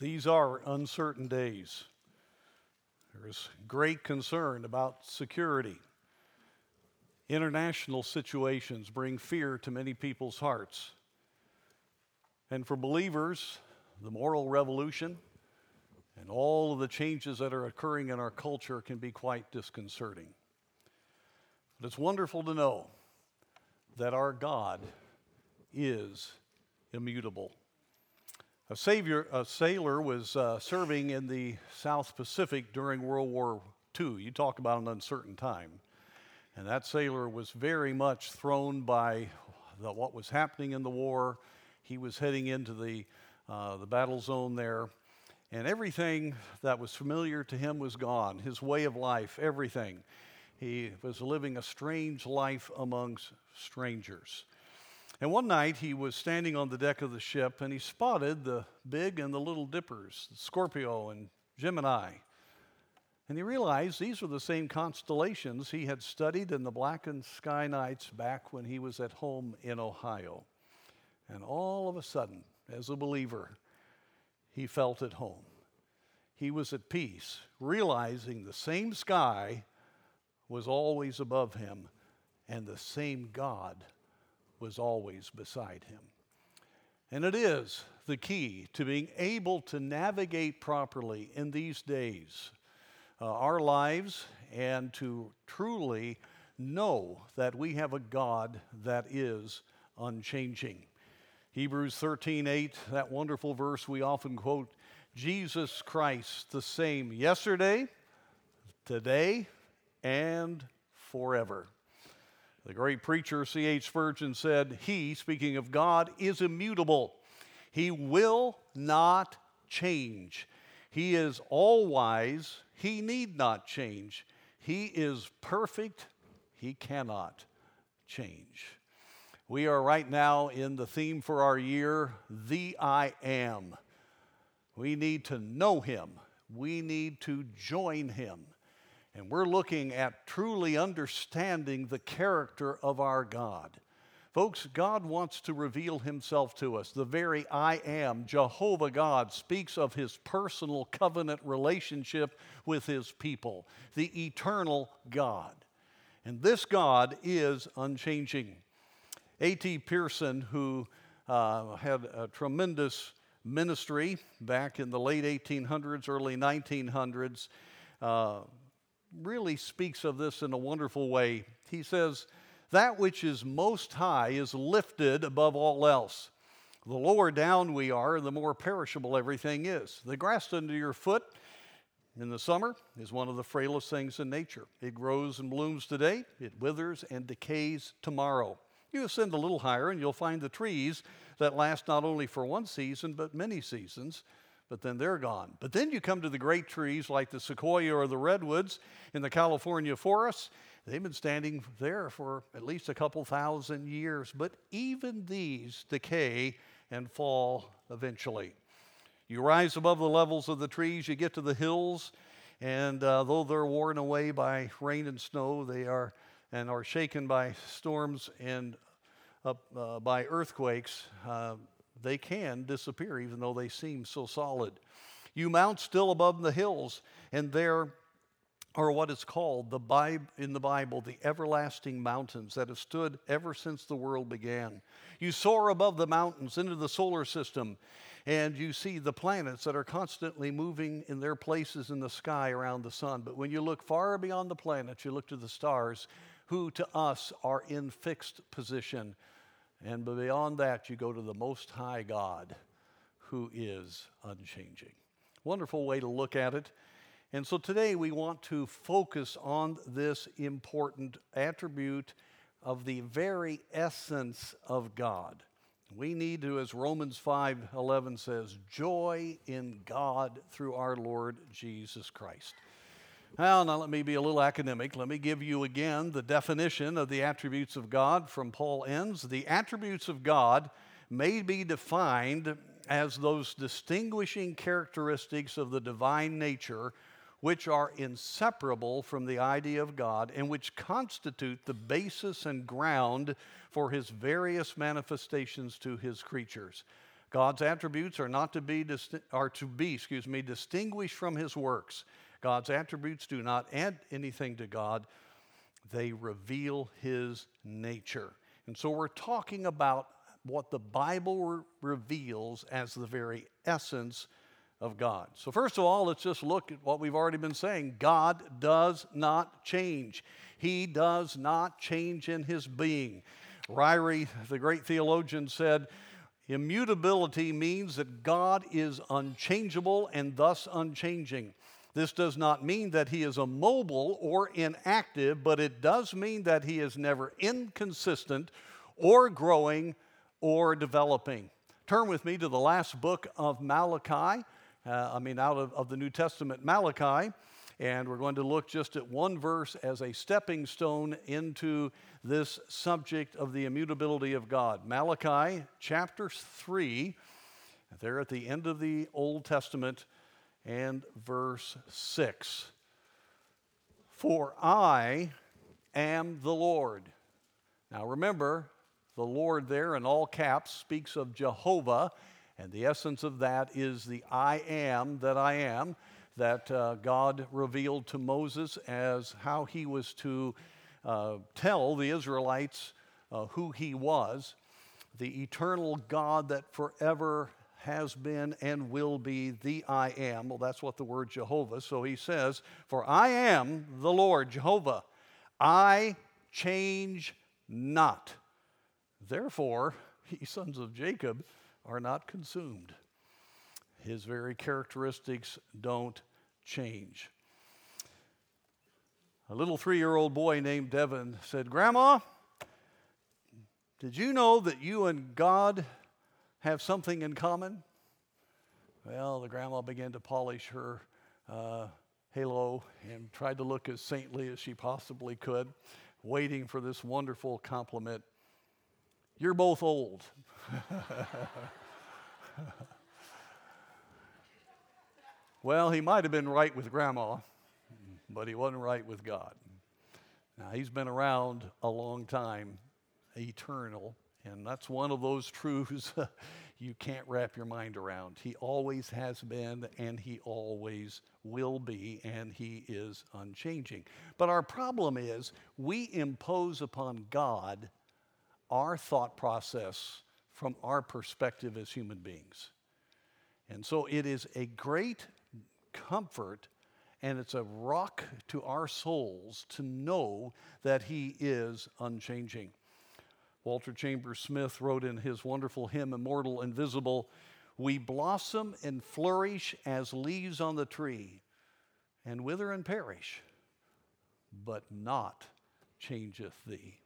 These are uncertain days. There is great concern about security. International situations bring fear to many people's hearts. And for believers, the moral revolution and all of the changes that are occurring in our culture can be quite disconcerting. But it's wonderful to know that our God is immutable. A, savior, a sailor was uh, serving in the South Pacific during World War II. You talk about an uncertain time. And that sailor was very much thrown by the, what was happening in the war. He was heading into the, uh, the battle zone there. And everything that was familiar to him was gone his way of life, everything. He was living a strange life amongst strangers. And one night he was standing on the deck of the ship and he spotted the big and the little dippers, Scorpio and Gemini. And he realized these were the same constellations he had studied in the blackened sky nights back when he was at home in Ohio. And all of a sudden, as a believer, he felt at home. He was at peace, realizing the same sky was always above him and the same God was always beside him. And it is the key to being able to navigate properly in these days uh, our lives and to truly know that we have a God that is unchanging. Hebrews 13 8, that wonderful verse we often quote Jesus Christ, the same yesterday, today, and forever. The great preacher C.H. Spurgeon said, He, speaking of God, is immutable. He will not change. He is all wise. He need not change. He is perfect. He cannot change. We are right now in the theme for our year, The I Am. We need to know Him, we need to join Him. And we're looking at truly understanding the character of our God. Folks, God wants to reveal himself to us. The very I am, Jehovah God, speaks of his personal covenant relationship with his people, the eternal God. And this God is unchanging. A.T. Pierson, who uh, had a tremendous ministry back in the late 1800s, early 1900s, uh, really speaks of this in a wonderful way. He says, That which is most high is lifted above all else. The lower down we are, the more perishable everything is. The grass under your foot in the summer is one of the frailest things in nature. It grows and blooms today, it withers and decays tomorrow. You ascend a little higher, and you'll find the trees that last not only for one season, but many seasons but then they're gone. But then you come to the great trees like the sequoia or the redwoods in the California forests. They've been standing there for at least a couple thousand years, but even these decay and fall eventually. You rise above the levels of the trees, you get to the hills, and uh, though they're worn away by rain and snow, they are and are shaken by storms and uh, by earthquakes. They can disappear even though they seem so solid. You mount still above the hills, and there are what is called the Bible, in the Bible the everlasting mountains that have stood ever since the world began. You soar above the mountains into the solar system, and you see the planets that are constantly moving in their places in the sky around the sun. But when you look far beyond the planets, you look to the stars, who to us are in fixed position and beyond that, you go to the Most High God who is unchanging. Wonderful way to look at it. And so today we want to focus on this important attribute of the very essence of God. We need to, as Romans 5:11 says, joy in God through our Lord Jesus Christ. Well, now let me be a little academic. Let me give you again the definition of the attributes of God from Paul Enns. The attributes of God may be defined as those distinguishing characteristics of the divine nature which are inseparable from the idea of God and which constitute the basis and ground for his various manifestations to his creatures. God's attributes are not to be are to be, excuse me, distinguished from his works. God's attributes do not add anything to God. They reveal his nature. And so we're talking about what the Bible re- reveals as the very essence of God. So, first of all, let's just look at what we've already been saying God does not change, He does not change in His being. Ryrie, the great theologian, said, Immutability means that God is unchangeable and thus unchanging. This does not mean that he is immobile or inactive, but it does mean that he is never inconsistent or growing or developing. Turn with me to the last book of Malachi, uh, I mean, out of, of the New Testament, Malachi, and we're going to look just at one verse as a stepping stone into this subject of the immutability of God. Malachi chapter 3, there at the end of the Old Testament, and verse 6. For I am the Lord. Now remember, the Lord there in all caps speaks of Jehovah, and the essence of that is the I am that I am that uh, God revealed to Moses as how he was to uh, tell the Israelites uh, who he was, the eternal God that forever has been and will be the I am. Well, that's what the word Jehovah. So he says, For I am the Lord Jehovah. I change not. Therefore, ye sons of Jacob are not consumed. His very characteristics don't change. A little three year old boy named Devin said, Grandma, did you know that you and God have something in common? Well, the grandma began to polish her uh, halo and tried to look as saintly as she possibly could, waiting for this wonderful compliment. You're both old. well, he might have been right with grandma, but he wasn't right with God. Now, he's been around a long time, eternal, and that's one of those truths you can't wrap your mind around. He always has been, and he always will be, and he is unchanging. But our problem is we impose upon God our thought process from our perspective as human beings. And so it is a great comfort and it's a rock to our souls to know that He is unchanging. Walter Chalmers Smith wrote in his wonderful hymn, Immortal Invisible, We blossom and flourish as leaves on the tree, and wither and perish, but not changeth thee.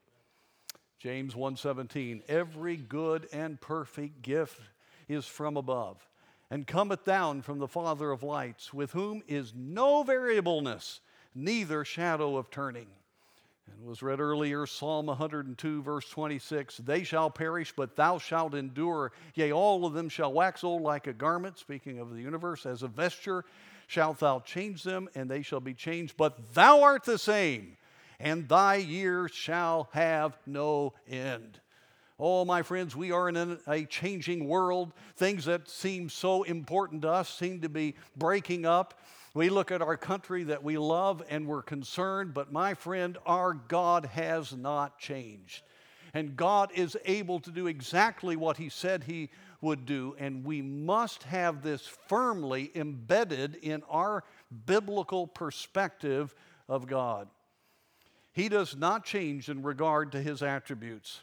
James 1:17 Every good and perfect gift is from above and cometh down from the Father of lights, with whom is no variableness, neither shadow of turning. And was read earlier Psalm 102, verse 26 They shall perish, but thou shalt endure. Yea, all of them shall wax old like a garment, speaking of the universe, as a vesture shalt thou change them, and they shall be changed. But thou art the same, and thy years shall have no end. Oh, my friends, we are in a changing world. Things that seem so important to us seem to be breaking up. We look at our country that we love and we're concerned, but my friend, our God has not changed. And God is able to do exactly what He said He would do, and we must have this firmly embedded in our biblical perspective of God. He does not change in regard to His attributes.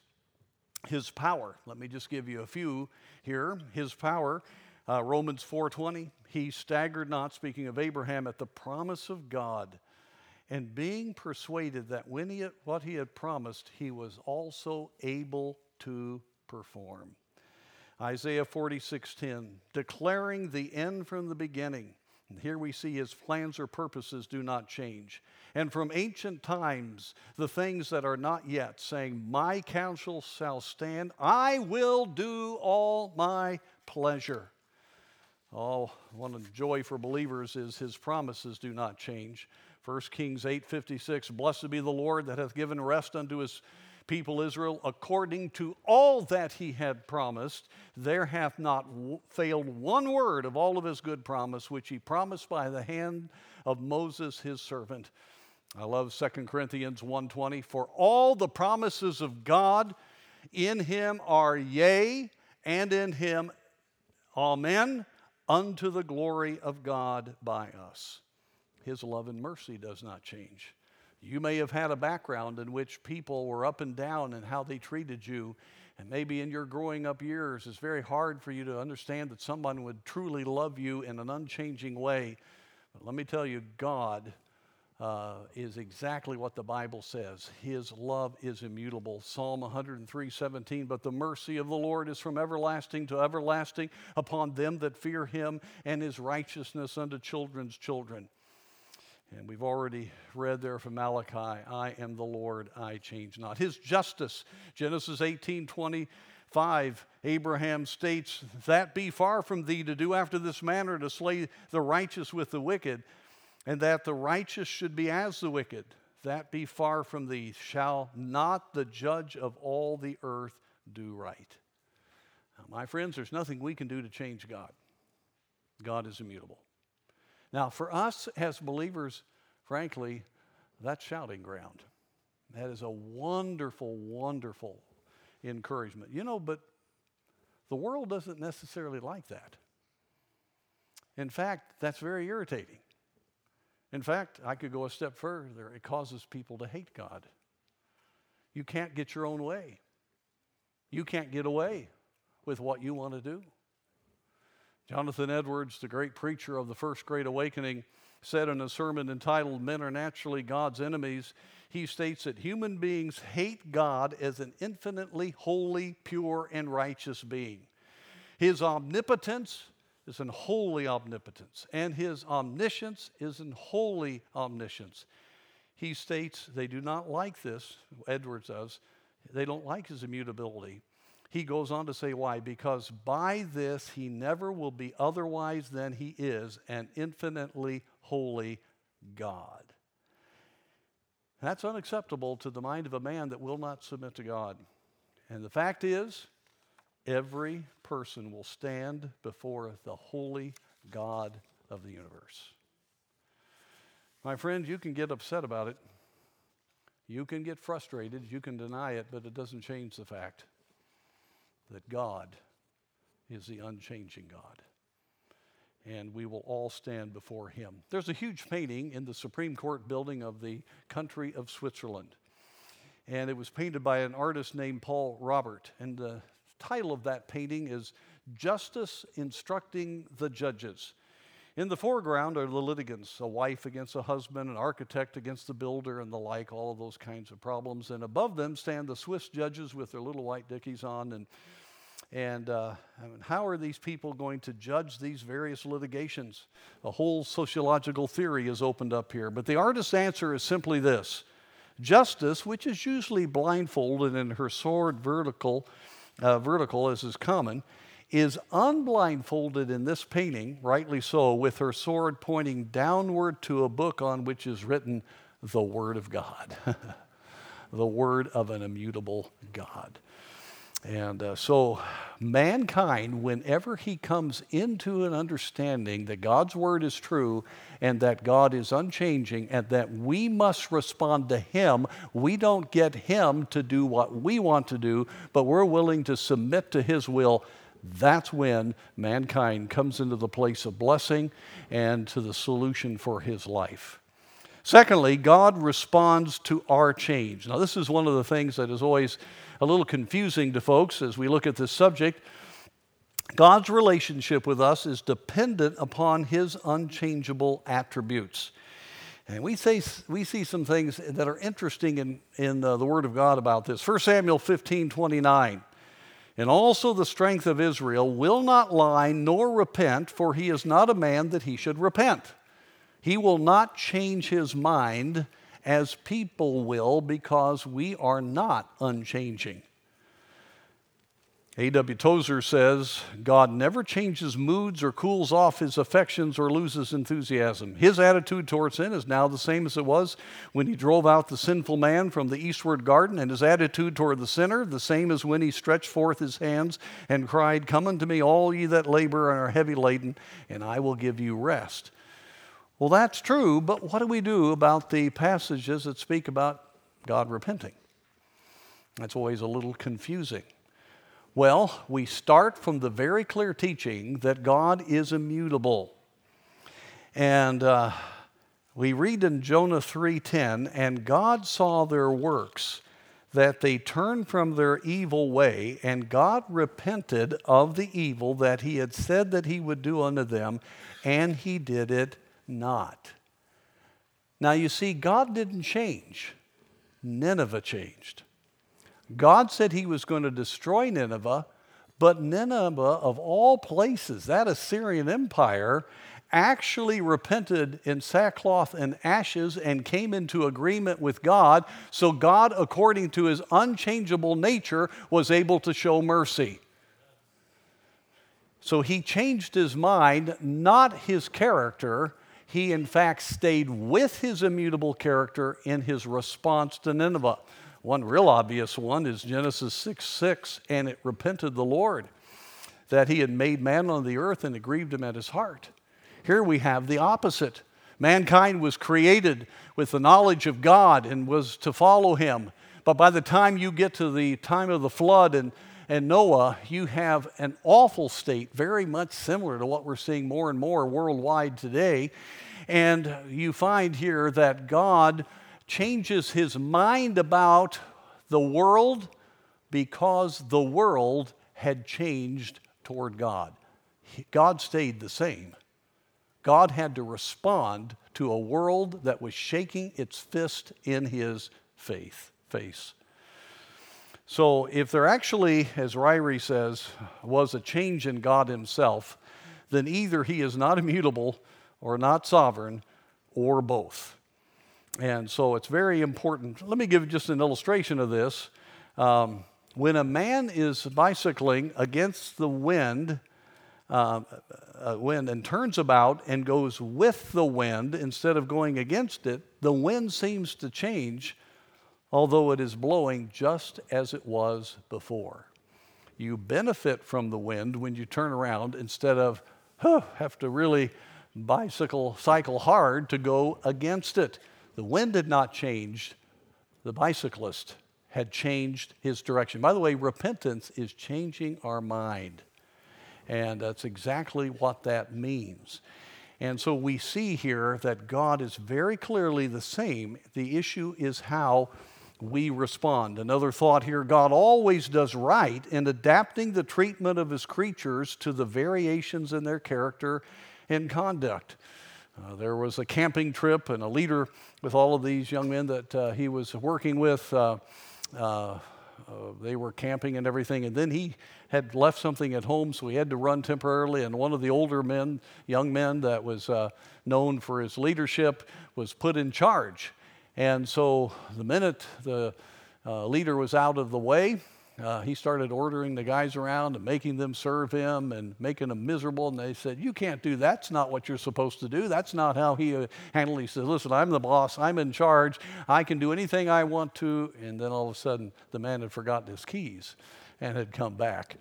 His power, let me just give you a few here. His power, uh, Romans 4:20, he staggered not, speaking of Abraham, at the promise of God, and being persuaded that when he had, what he had promised, he was also able to perform. Isaiah 46:10, declaring the end from the beginning. Here we see his plans or purposes do not change. And from ancient times, the things that are not yet, saying, My counsel shall stand, I will do all my pleasure. Oh, one of the joy for believers is his promises do not change. 1 Kings 8:56 Blessed be the Lord that hath given rest unto his people Israel according to all that he had promised. There hath not w- failed one word of all of his good promise, which he promised by the hand of Moses his servant. I love 2 Corinthians 1:20 for all the promises of God in him are yea and in him amen unto the glory of God by us. His love and mercy does not change. You may have had a background in which people were up and down and how they treated you. And maybe in your growing up years, it's very hard for you to understand that someone would truly love you in an unchanging way. But let me tell you, God uh, is exactly what the Bible says. His love is immutable. Psalm 103 17. But the mercy of the Lord is from everlasting to everlasting upon them that fear him, and his righteousness unto children's children. And we've already read there from Malachi, I am the Lord, I change not. His justice, Genesis 18 25, Abraham states, That be far from thee to do after this manner, to slay the righteous with the wicked, and that the righteous should be as the wicked. That be far from thee. Shall not the judge of all the earth do right? Now, my friends, there's nothing we can do to change God. God is immutable. Now, for us as believers, frankly, that's shouting ground. That is a wonderful, wonderful encouragement. You know, but the world doesn't necessarily like that. In fact, that's very irritating. In fact, I could go a step further. It causes people to hate God. You can't get your own way. You can't get away with what you want to do. Jonathan Edwards, the great preacher of the First Great Awakening, said in a sermon entitled Men Are Naturally God's Enemies, he states that human beings hate God as an infinitely holy, pure, and righteous being. His omnipotence is an holy omnipotence, and his omniscience is an holy omniscience. He states they do not like this, Edwards does, they don't like his immutability he goes on to say why. Because by this he never will be otherwise than he is, an infinitely holy God. That's unacceptable to the mind of a man that will not submit to God. And the fact is, every person will stand before the holy God of the universe. My friend, you can get upset about it. You can get frustrated. You can deny it, but it doesn't change the fact that God is the unchanging God. And we will all stand before him. There's a huge painting in the Supreme Court building of the country of Switzerland. And it was painted by an artist named Paul Robert. And the title of that painting is Justice Instructing the Judges. In the foreground are the litigants, a wife against a husband, an architect against the builder, and the like, all of those kinds of problems. And above them stand the Swiss judges with their little white dickies on and and uh, I mean, how are these people going to judge these various litigations? A whole sociological theory is opened up here. But the artist's answer is simply this Justice, which is usually blindfolded in her sword vertical, uh, vertical as is common, is unblindfolded in this painting, rightly so, with her sword pointing downward to a book on which is written the Word of God, the Word of an immutable God. And uh, so, mankind, whenever he comes into an understanding that God's word is true and that God is unchanging and that we must respond to him, we don't get him to do what we want to do, but we're willing to submit to his will. That's when mankind comes into the place of blessing and to the solution for his life. Secondly, God responds to our change. Now, this is one of the things that is always a little confusing to folks as we look at this subject. God's relationship with us is dependent upon his unchangeable attributes. And we, say, we see some things that are interesting in, in uh, the Word of God about this. 1 Samuel 15 29. And also the strength of Israel will not lie nor repent, for he is not a man that he should repent. He will not change his mind as people will because we are not unchanging. A.W. Tozer says God never changes moods or cools off his affections or loses enthusiasm. His attitude towards sin is now the same as it was when he drove out the sinful man from the eastward garden, and his attitude toward the sinner the same as when he stretched forth his hands and cried, Come unto me, all ye that labor and are heavy laden, and I will give you rest. Well, that's true, but what do we do about the passages that speak about God repenting? That's always a little confusing. Well, we start from the very clear teaching that God is immutable. And uh, we read in Jonah 3:10, and God saw their works, that they turned from their evil way, and God repented of the evil that he had said that he would do unto them, and he did it not. Now you see, God didn't change. Nineveh changed. God said he was going to destroy Nineveh, but Nineveh, of all places, that Assyrian empire, actually repented in sackcloth and ashes and came into agreement with God. So, God, according to his unchangeable nature, was able to show mercy. So, he changed his mind, not his character. He, in fact, stayed with his immutable character in his response to Nineveh. One real obvious one is Genesis 6 6, and it repented the Lord that he had made man on the earth and it grieved him at his heart. Here we have the opposite. Mankind was created with the knowledge of God and was to follow him. But by the time you get to the time of the flood and, and Noah, you have an awful state, very much similar to what we're seeing more and more worldwide today. And you find here that God changes his mind about the world because the world had changed toward God. God stayed the same. God had to respond to a world that was shaking its fist in his faith, face. So, if there actually, as Ryrie says, was a change in God Himself, then either He is not immutable or not sovereign, or both. And so it's very important. Let me give just an illustration of this. Um, when a man is bicycling against the wind, uh, uh, wind and turns about and goes with the wind instead of going against it, the wind seems to change, although it is blowing just as it was before. You benefit from the wind when you turn around instead of huh, have to really bicycle cycle hard to go against it. The wind had not changed, the bicyclist had changed his direction. By the way, repentance is changing our mind. And that's exactly what that means. And so we see here that God is very clearly the same. The issue is how we respond. Another thought here God always does right in adapting the treatment of his creatures to the variations in their character and conduct. Uh, there was a camping trip, and a leader with all of these young men that uh, he was working with. Uh, uh, uh, they were camping and everything, and then he had left something at home, so he had to run temporarily. And one of the older men, young men that was known for his leadership, was put in charge. And so the minute the leader was out of the way, uh, he started ordering the guys around and making them serve him and making them miserable. And they said, You can't do that. That's not what you're supposed to do. That's not how he uh, handled it. He said, Listen, I'm the boss. I'm in charge. I can do anything I want to. And then all of a sudden, the man had forgotten his keys and had come back.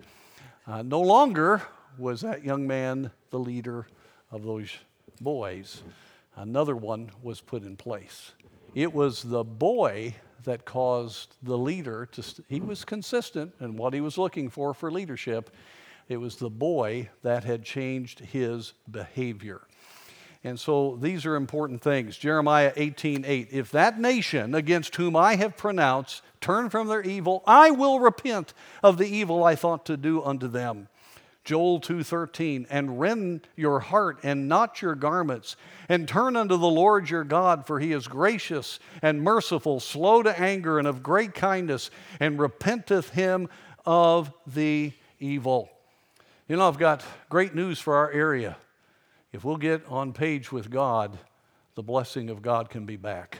Uh, no longer was that young man the leader of those boys. Another one was put in place. It was the boy that caused the leader to, he was consistent in what he was looking for for leadership. It was the boy that had changed his behavior. And so these are important things. Jeremiah 18 8. If that nation against whom I have pronounced turn from their evil, I will repent of the evil I thought to do unto them. Joel 2:13 and rend your heart and not your garments and turn unto the Lord your God for he is gracious and merciful slow to anger and of great kindness and repenteth him of the evil. You know I've got great news for our area. If we'll get on page with God, the blessing of God can be back.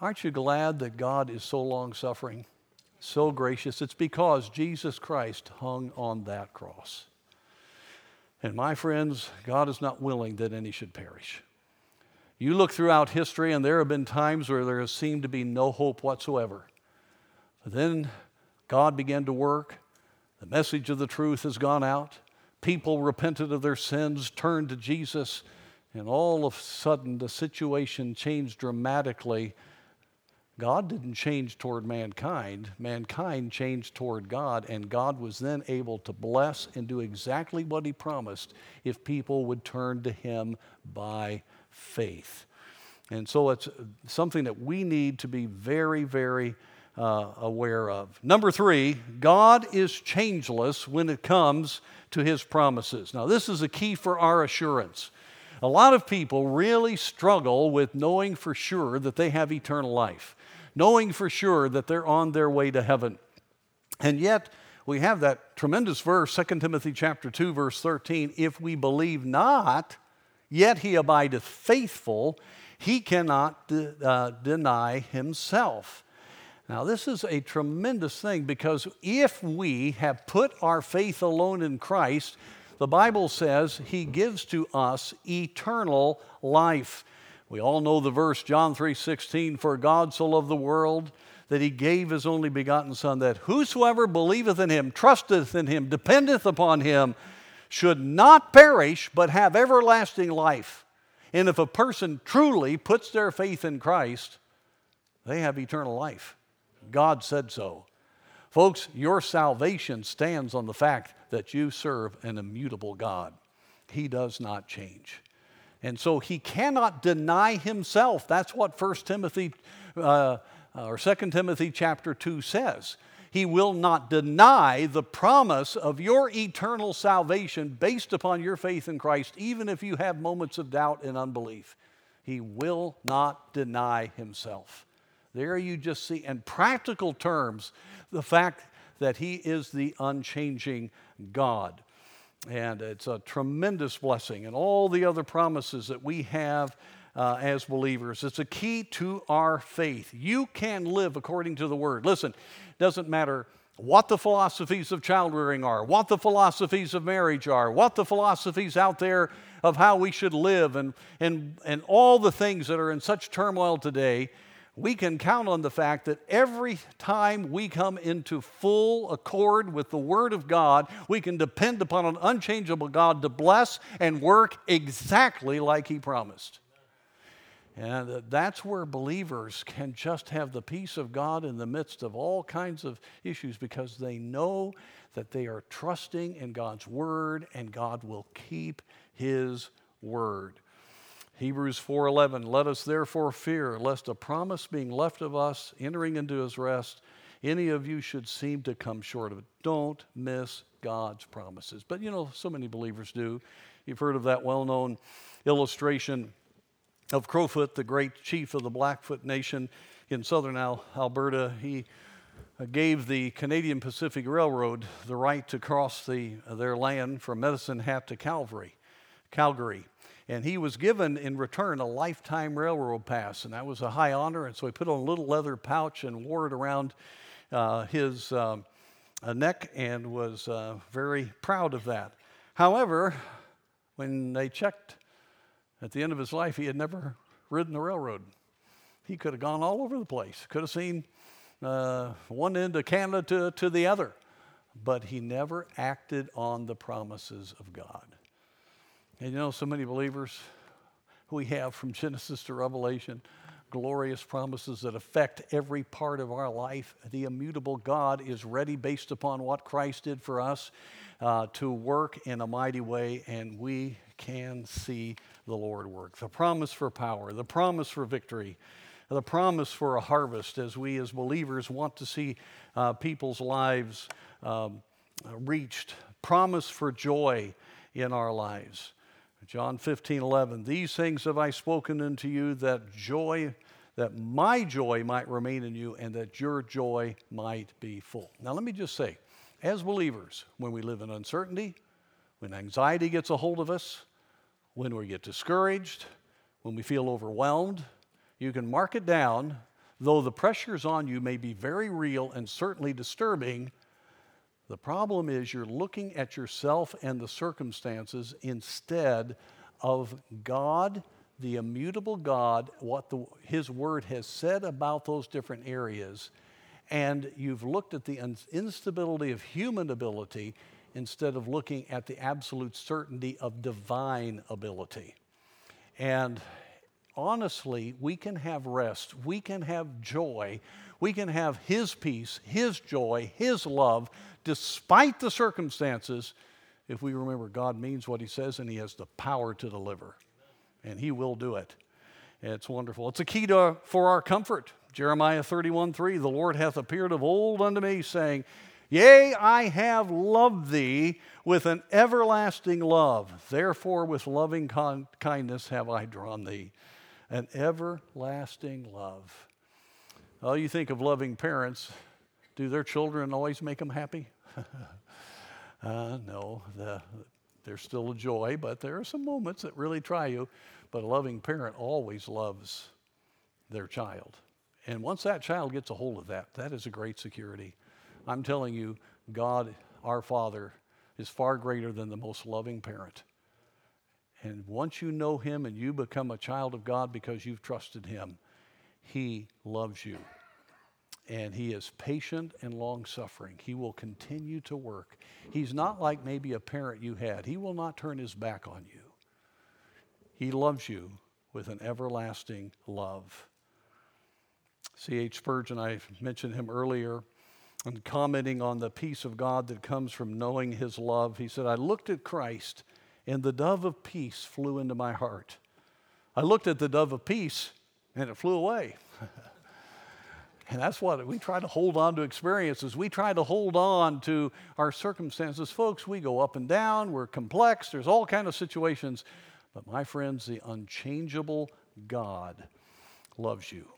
Aren't you glad that God is so long suffering? So gracious. It's because Jesus Christ hung on that cross. And my friends, God is not willing that any should perish. You look throughout history, and there have been times where there has seemed to be no hope whatsoever. But then God began to work. The message of the truth has gone out. People repented of their sins, turned to Jesus, and all of a sudden the situation changed dramatically. God didn't change toward mankind, mankind changed toward God, and God was then able to bless and do exactly what He promised if people would turn to Him by faith. And so it's something that we need to be very, very uh, aware of. Number three, God is changeless when it comes to his promises. Now, this is a key for our assurance. A lot of people really struggle with knowing for sure that they have eternal life, knowing for sure that they're on their way to heaven. And yet, we have that tremendous verse, 2 Timothy chapter 2, verse 13. If we believe not, yet he abideth faithful, he cannot de- uh, deny himself. Now, this is a tremendous thing because if we have put our faith alone in Christ, the Bible says he gives to us eternal life. We all know the verse John 3:16 for God so loved the world that he gave his only begotten son that whosoever believeth in him trusteth in him dependeth upon him should not perish but have everlasting life. And if a person truly puts their faith in Christ, they have eternal life. God said so. Folks, your salvation stands on the fact that you serve an immutable God. He does not change. And so he cannot deny himself. That's what 1 Timothy uh, or 2 Timothy chapter 2 says. He will not deny the promise of your eternal salvation based upon your faith in Christ, even if you have moments of doubt and unbelief. He will not deny himself. There you just see, in practical terms, the fact that He is the unchanging God. And it's a tremendous blessing. And all the other promises that we have uh, as believers, it's a key to our faith. You can live according to the Word. Listen, it doesn't matter what the philosophies of child rearing are, what the philosophies of marriage are, what the philosophies out there of how we should live, and, and, and all the things that are in such turmoil today we can count on the fact that every time we come into full accord with the Word of God, we can depend upon an unchangeable God to bless and work exactly like He promised. And that's where believers can just have the peace of God in the midst of all kinds of issues because they know that they are trusting in God's Word and God will keep His Word. Hebrews 4:11 Let us therefore fear lest a promise being left of us entering into his rest any of you should seem to come short of it. Don't miss God's promises. But you know so many believers do. You've heard of that well-known illustration of Crowfoot, the great chief of the Blackfoot Nation in southern Alberta. He uh, gave the Canadian Pacific Railroad the right to cross the, their land from Medicine Hat to Calgary. Calgary. And he was given in return a lifetime railroad pass, and that was a high honor. And so he put on a little leather pouch and wore it around uh, his uh, neck and was uh, very proud of that. However, when they checked at the end of his life, he had never ridden the railroad. He could have gone all over the place, could have seen uh, one end of Canada to, to the other, but he never acted on the promises of God. And you know, so many believers we have from Genesis to Revelation, glorious promises that affect every part of our life. The immutable God is ready, based upon what Christ did for us, uh, to work in a mighty way, and we can see the Lord work. The promise for power, the promise for victory, the promise for a harvest as we as believers want to see uh, people's lives um, reached, promise for joy in our lives. John 15, 11. These things have I spoken unto you that joy, that my joy might remain in you and that your joy might be full. Now, let me just say, as believers, when we live in uncertainty, when anxiety gets a hold of us, when we get discouraged, when we feel overwhelmed, you can mark it down though the pressures on you may be very real and certainly disturbing, the problem is you're looking at yourself and the circumstances instead of God, the immutable God, what the, His Word has said about those different areas, and you've looked at the instability of human ability instead of looking at the absolute certainty of divine ability. And honestly, we can have rest, we can have joy, we can have His peace, His joy, His love, despite the circumstances, if we remember God means what He says and He has the power to deliver. And He will do it. It's wonderful. It's a key to, for our comfort. Jeremiah 31 3 The Lord hath appeared of old unto me, saying, Yea, I have loved thee with an everlasting love. Therefore, with loving con- kindness have I drawn thee. An everlasting love. Well, you think of loving parents. Do their children always make them happy? uh, no, the, there's still a joy, but there are some moments that really try you. But a loving parent always loves their child. And once that child gets a hold of that, that is a great security. I'm telling you, God, our Father, is far greater than the most loving parent. And once you know Him and you become a child of God because you've trusted Him, He loves you. And He is patient and long suffering. He will continue to work. He's not like maybe a parent you had, He will not turn His back on you. He loves you with an everlasting love. C.H. Spurgeon, I mentioned him earlier, and commenting on the peace of God that comes from knowing His love, he said, I looked at Christ, and the dove of peace flew into my heart. I looked at the dove of peace, and it flew away. and that's what we try to hold on to experiences. We try to hold on to our circumstances. Folks, we go up and down, we're complex, there's all kind of situations. But my friends, the unchangeable God loves you.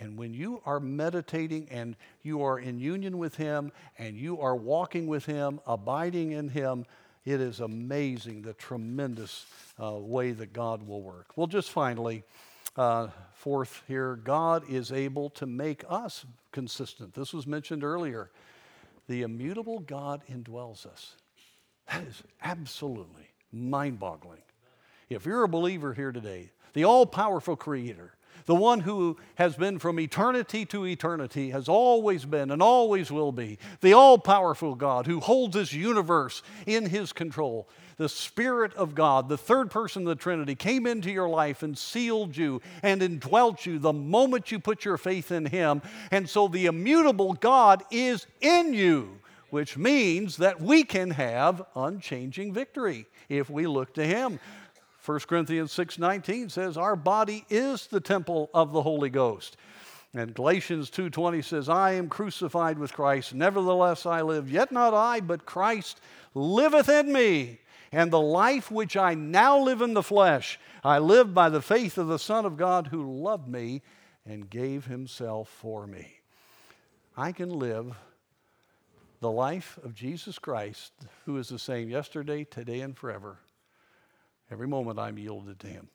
And when you are meditating and you are in union with Him and you are walking with Him, abiding in Him, it is amazing the tremendous uh, way that God will work. Well, just finally, uh, fourth here, God is able to make us consistent. This was mentioned earlier. The immutable God indwells us. That is absolutely mind boggling. If you're a believer here today, the all powerful Creator, the one who has been from eternity to eternity, has always been and always will be, the all powerful God who holds this universe in his control. The Spirit of God, the third person of the Trinity, came into your life and sealed you and indwelt you the moment you put your faith in him. And so the immutable God is in you, which means that we can have unchanging victory if we look to him. 1 Corinthians 6:19 says our body is the temple of the Holy Ghost. And Galatians 2:20 says I am crucified with Christ nevertheless I live yet not I but Christ liveth in me and the life which I now live in the flesh I live by the faith of the Son of God who loved me and gave himself for me. I can live the life of Jesus Christ who is the same yesterday, today and forever Every moment I'm yielded to Him.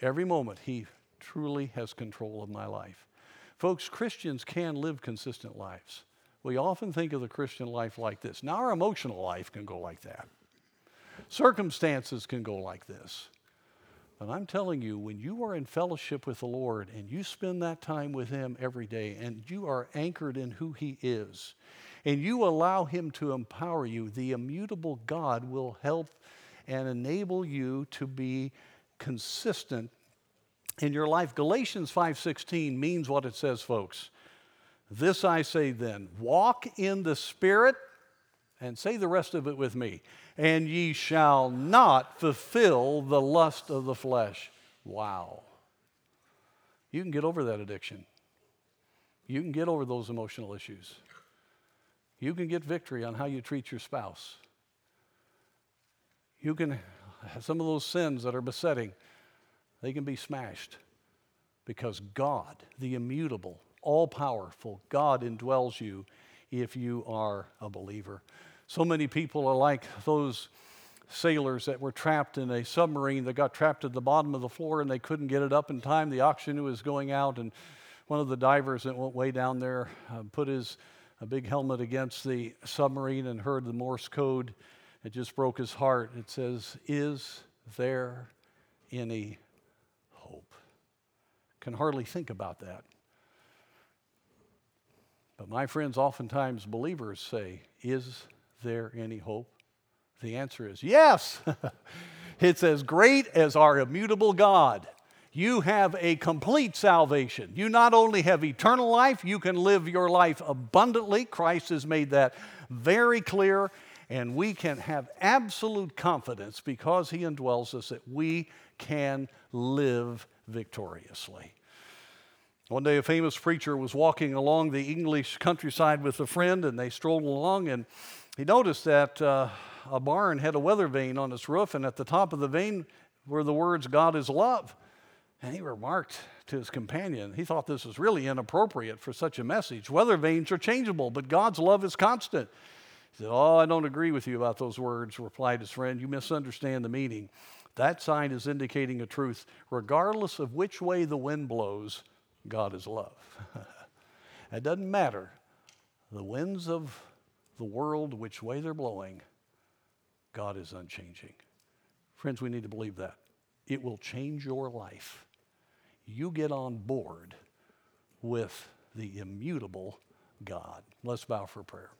Every moment He truly has control of my life. Folks, Christians can live consistent lives. We often think of the Christian life like this. Now, our emotional life can go like that, circumstances can go like this. But I'm telling you, when you are in fellowship with the Lord and you spend that time with Him every day and you are anchored in who He is and you allow Him to empower you, the immutable God will help and enable you to be consistent in your life. Galatians 5:16 means what it says, folks. This I say then, walk in the spirit and say the rest of it with me. And ye shall not fulfill the lust of the flesh. Wow. You can get over that addiction. You can get over those emotional issues. You can get victory on how you treat your spouse you can some of those sins that are besetting they can be smashed because god the immutable all powerful god indwells you if you are a believer so many people are like those sailors that were trapped in a submarine that got trapped at the bottom of the floor and they couldn't get it up in time the oxygen was going out and one of the divers that went way down there uh, put his big helmet against the submarine and heard the Morse code. It just broke his heart. It says, Is there any hope? Can hardly think about that. But my friends, oftentimes believers say, Is there any hope? The answer is yes. it's as great as our immutable God. You have a complete salvation. You not only have eternal life, you can live your life abundantly. Christ has made that very clear, and we can have absolute confidence because He indwells us that we can live victoriously. One day, a famous preacher was walking along the English countryside with a friend, and they strolled along, and he noticed that uh, a barn had a weather vane on its roof, and at the top of the vane were the words, God is love. And he remarked to his companion, he thought this was really inappropriate for such a message. Weather vanes are changeable, but God's love is constant. Said, Oh, I don't agree with you about those words, replied his friend. You misunderstand the meaning. That sign is indicating a truth. Regardless of which way the wind blows, God is love. it doesn't matter the winds of the world, which way they're blowing, God is unchanging. Friends, we need to believe that. It will change your life. You get on board with the immutable God. Let's bow for prayer.